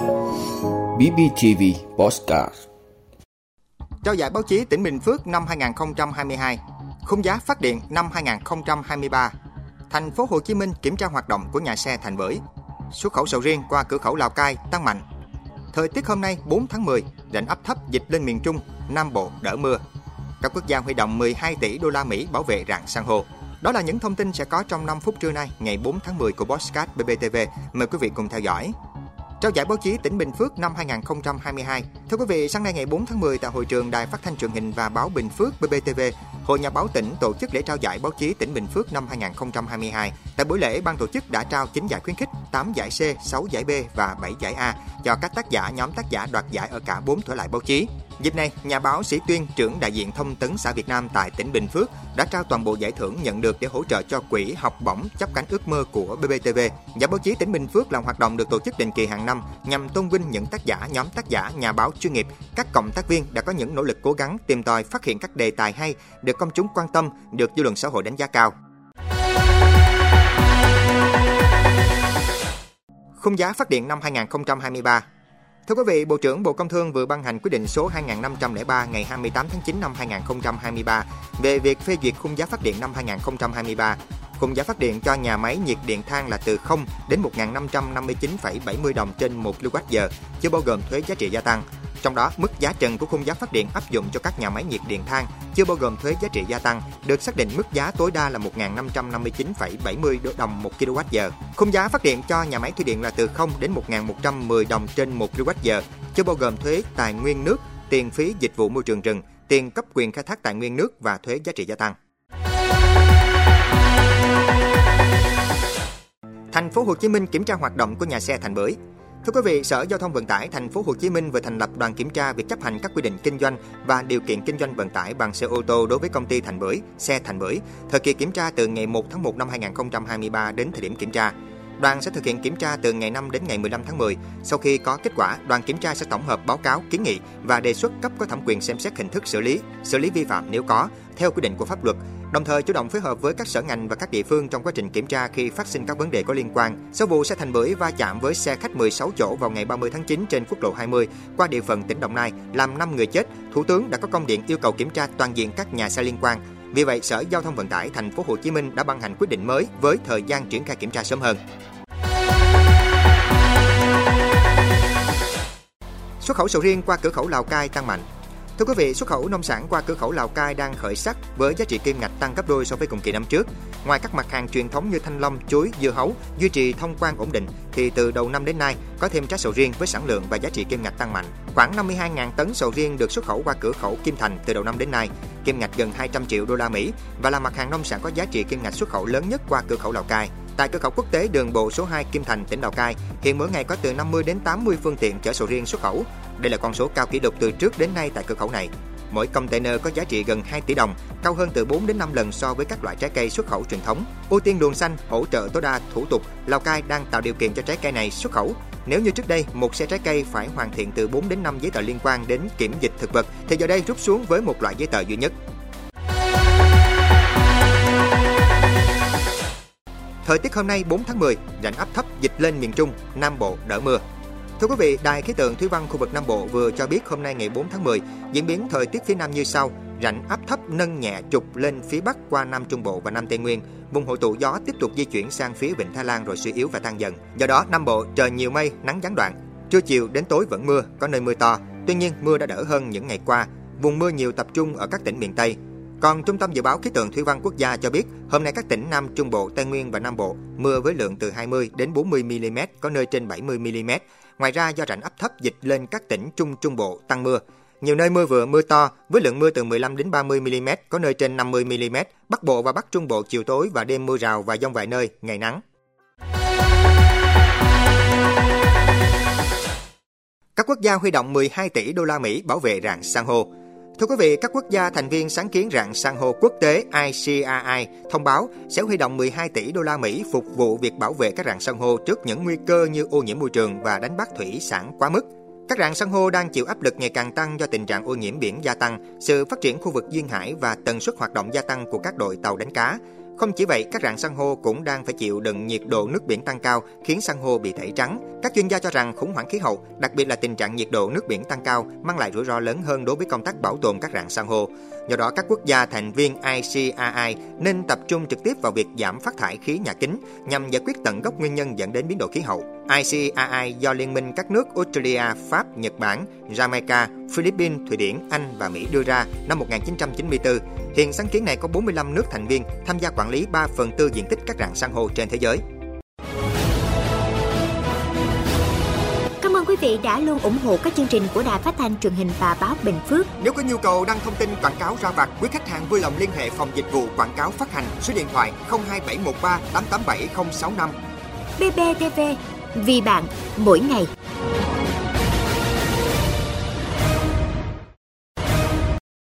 BBTV Postcard Trao giải báo chí tỉnh Bình Phước năm 2022, khung giá phát điện năm 2023, thành phố Hồ Chí Minh kiểm tra hoạt động của nhà xe Thành Bưởi, xuất khẩu sầu riêng qua cửa khẩu Lào Cai tăng mạnh. Thời tiết hôm nay 4 tháng 10, rãnh áp thấp dịch lên miền Trung, Nam Bộ đỡ mưa. Các quốc gia huy động 12 tỷ đô la Mỹ bảo vệ rạn san hô. Đó là những thông tin sẽ có trong 5 phút trưa nay, ngày 4 tháng 10 của Bosscat BBTV. Mời quý vị cùng theo dõi. Trao giải báo chí tỉnh Bình Phước năm 2022. Thưa quý vị, sáng nay ngày 4 tháng 10 tại hội trường Đài Phát thanh Truyền hình và Báo Bình Phước BBTV, Hội Nhà báo tỉnh tổ chức lễ trao giải báo chí tỉnh Bình Phước năm 2022. Tại buổi lễ, ban tổ chức đã trao 9 giải khuyến khích, 8 giải C, 6 giải B và 7 giải A cho các tác giả nhóm tác giả đoạt giải ở cả 4 thể loại báo chí. Dịp này, nhà báo Sĩ Tuyên, trưởng đại diện thông tấn xã Việt Nam tại tỉnh Bình Phước đã trao toàn bộ giải thưởng nhận được để hỗ trợ cho quỹ học bổng chấp cánh ước mơ của BBTV. Giải báo chí tỉnh Bình Phước là hoạt động được tổ chức định kỳ hàng năm nhằm tôn vinh những tác giả, nhóm tác giả, nhà báo chuyên nghiệp, các cộng tác viên đã có những nỗ lực cố gắng tìm tòi phát hiện các đề tài hay được công chúng quan tâm, được dư luận xã hội đánh giá cao. Khung giá phát điện năm 2023 Thưa quý vị, Bộ trưởng Bộ Công Thương vừa ban hành quyết định số 2503 ngày 28 tháng 9 năm 2023 về việc phê duyệt khung giá phát điện năm 2023. Khung giá phát điện cho nhà máy nhiệt điện than là từ 0 đến 1.559,70 đồng trên 1 kWh, chưa bao gồm thuế giá trị gia tăng. Trong đó, mức giá trần của khung giá phát điện áp dụng cho các nhà máy nhiệt điện than chưa bao gồm thuế giá trị gia tăng được xác định mức giá tối đa là 1.559,70 đồng 1 kWh. Khung giá phát điện cho nhà máy thủy điện là từ 0 đến 1.110 đồng trên 1 kWh, chưa bao gồm thuế tài nguyên nước, tiền phí dịch vụ môi trường rừng, tiền cấp quyền khai thác tài nguyên nước và thuế giá trị gia tăng. Thành phố Hồ Chí Minh kiểm tra hoạt động của nhà xe Thành Bưởi. Thưa quý vị, Sở Giao thông Vận tải Thành phố Hồ Chí Minh vừa thành lập đoàn kiểm tra việc chấp hành các quy định kinh doanh và điều kiện kinh doanh vận tải bằng xe ô tô đối với công ty Thành Bưởi, xe Thành Bưởi. Thời kỳ kiểm tra từ ngày 1 tháng 1 năm 2023 đến thời điểm kiểm tra. Đoàn sẽ thực hiện kiểm tra từ ngày 5 đến ngày 15 tháng 10. Sau khi có kết quả, đoàn kiểm tra sẽ tổng hợp báo cáo, kiến nghị và đề xuất cấp có thẩm quyền xem xét hình thức xử lý, xử lý vi phạm nếu có, theo quy định của pháp luật, đồng thời chủ động phối hợp với các sở ngành và các địa phương trong quá trình kiểm tra khi phát sinh các vấn đề có liên quan. Sau vụ xe thành bưởi va chạm với xe khách 16 chỗ vào ngày 30 tháng 9 trên quốc lộ 20 qua địa phận tỉnh Đồng Nai làm 5 người chết, Thủ tướng đã có công điện yêu cầu kiểm tra toàn diện các nhà xe liên quan. Vì vậy, Sở Giao thông Vận tải Thành phố Hồ Chí Minh đã ban hành quyết định mới với thời gian triển khai kiểm tra sớm hơn. Xuất khẩu sầu riêng qua cửa khẩu Lào Cai tăng mạnh. Thưa quý vị, xuất khẩu nông sản qua cửa khẩu Lào Cai đang khởi sắc với giá trị kim ngạch tăng gấp đôi so với cùng kỳ năm trước. Ngoài các mặt hàng truyền thống như thanh long, chuối, dưa hấu duy trì thông quan ổn định, thì từ đầu năm đến nay có thêm trái sầu riêng với sản lượng và giá trị kim ngạch tăng mạnh. Khoảng 52.000 tấn sầu riêng được xuất khẩu qua cửa khẩu Kim Thành từ đầu năm đến nay, kim ngạch gần 200 triệu đô la Mỹ và là mặt hàng nông sản có giá trị kim ngạch xuất khẩu lớn nhất qua cửa khẩu Lào Cai. Tại cửa khẩu quốc tế đường bộ số 2 Kim Thành, tỉnh Lào Cai, hiện mỗi ngày có từ 50 đến 80 phương tiện chở sầu riêng xuất khẩu. Đây là con số cao kỷ lục từ trước đến nay tại cửa khẩu này. Mỗi container có giá trị gần 2 tỷ đồng, cao hơn từ 4 đến 5 lần so với các loại trái cây xuất khẩu truyền thống. Ưu tiên luồng xanh hỗ trợ tối đa thủ tục, Lào Cai đang tạo điều kiện cho trái cây này xuất khẩu. Nếu như trước đây, một xe trái cây phải hoàn thiện từ 4 đến 5 giấy tờ liên quan đến kiểm dịch thực vật, thì giờ đây rút xuống với một loại giấy tờ duy nhất. Thời tiết hôm nay 4 tháng 10, rãnh áp thấp dịch lên miền Trung, Nam Bộ đỡ mưa. Thưa quý vị, Đài khí tượng thủy văn khu vực Nam Bộ vừa cho biết hôm nay ngày 4 tháng 10, diễn biến thời tiết phía Nam như sau: rãnh áp thấp nâng nhẹ trục lên phía Bắc qua Nam Trung Bộ và Nam Tây Nguyên. Vùng hội tụ gió tiếp tục di chuyển sang phía Vịnh Thái Lan rồi suy yếu và tan dần. Do đó, Nam Bộ trời nhiều mây, nắng gián đoạn. Trưa chiều đến tối vẫn mưa, có nơi mưa to. Tuy nhiên, mưa đã đỡ hơn những ngày qua. Vùng mưa nhiều tập trung ở các tỉnh miền Tây. Còn Trung tâm Dự báo Khí tượng Thủy văn Quốc gia cho biết, hôm nay các tỉnh Nam Trung Bộ, Tây Nguyên và Nam Bộ mưa với lượng từ 20 đến 40 mm, có nơi trên 70 mm. Ngoài ra do rãnh áp thấp dịch lên các tỉnh Trung Trung Bộ tăng mưa. Nhiều nơi mưa vừa mưa to với lượng mưa từ 15 đến 30 mm, có nơi trên 50 mm. Bắc Bộ và Bắc Trung Bộ chiều tối và đêm mưa rào và dông vài nơi, ngày nắng. Các quốc gia huy động 12 tỷ đô la Mỹ bảo vệ rạn san hô. Thưa quý vị, các quốc gia thành viên sáng kiến rạn san hô quốc tế ICRI thông báo sẽ huy động 12 tỷ đô la Mỹ phục vụ việc bảo vệ các rạn san hô trước những nguy cơ như ô nhiễm môi trường và đánh bắt thủy sản quá mức. Các rạn san hô đang chịu áp lực ngày càng tăng do tình trạng ô nhiễm biển gia tăng, sự phát triển khu vực duyên hải và tần suất hoạt động gia tăng của các đội tàu đánh cá. Không chỉ vậy, các rạn san hô cũng đang phải chịu đựng nhiệt độ nước biển tăng cao khiến san hô bị tẩy trắng. Các chuyên gia cho rằng khủng hoảng khí hậu, đặc biệt là tình trạng nhiệt độ nước biển tăng cao mang lại rủi ro lớn hơn đối với công tác bảo tồn các rạn san hô. Do đó, các quốc gia thành viên ICAI nên tập trung trực tiếp vào việc giảm phát thải khí nhà kính nhằm giải quyết tận gốc nguyên nhân dẫn đến biến đổi khí hậu. ICAI do Liên minh các nước Australia, Pháp, Nhật Bản, Jamaica, Philippines, Thụy Điển, Anh và Mỹ đưa ra năm 1994. Hiện sáng kiến này có 45 nước thành viên tham gia quản lý 3 phần tư diện tích các rạn san hô trên thế giới. Cảm ơn quý vị đã luôn ủng hộ các chương trình của Đài Phát thanh truyền hình và báo Bình Phước. Nếu có nhu cầu đăng thông tin quảng cáo ra vặt, quý khách hàng vui lòng liên hệ phòng dịch vụ quảng cáo phát hành số điện thoại 02713 887065. BBTV, vì bạn, mỗi ngày.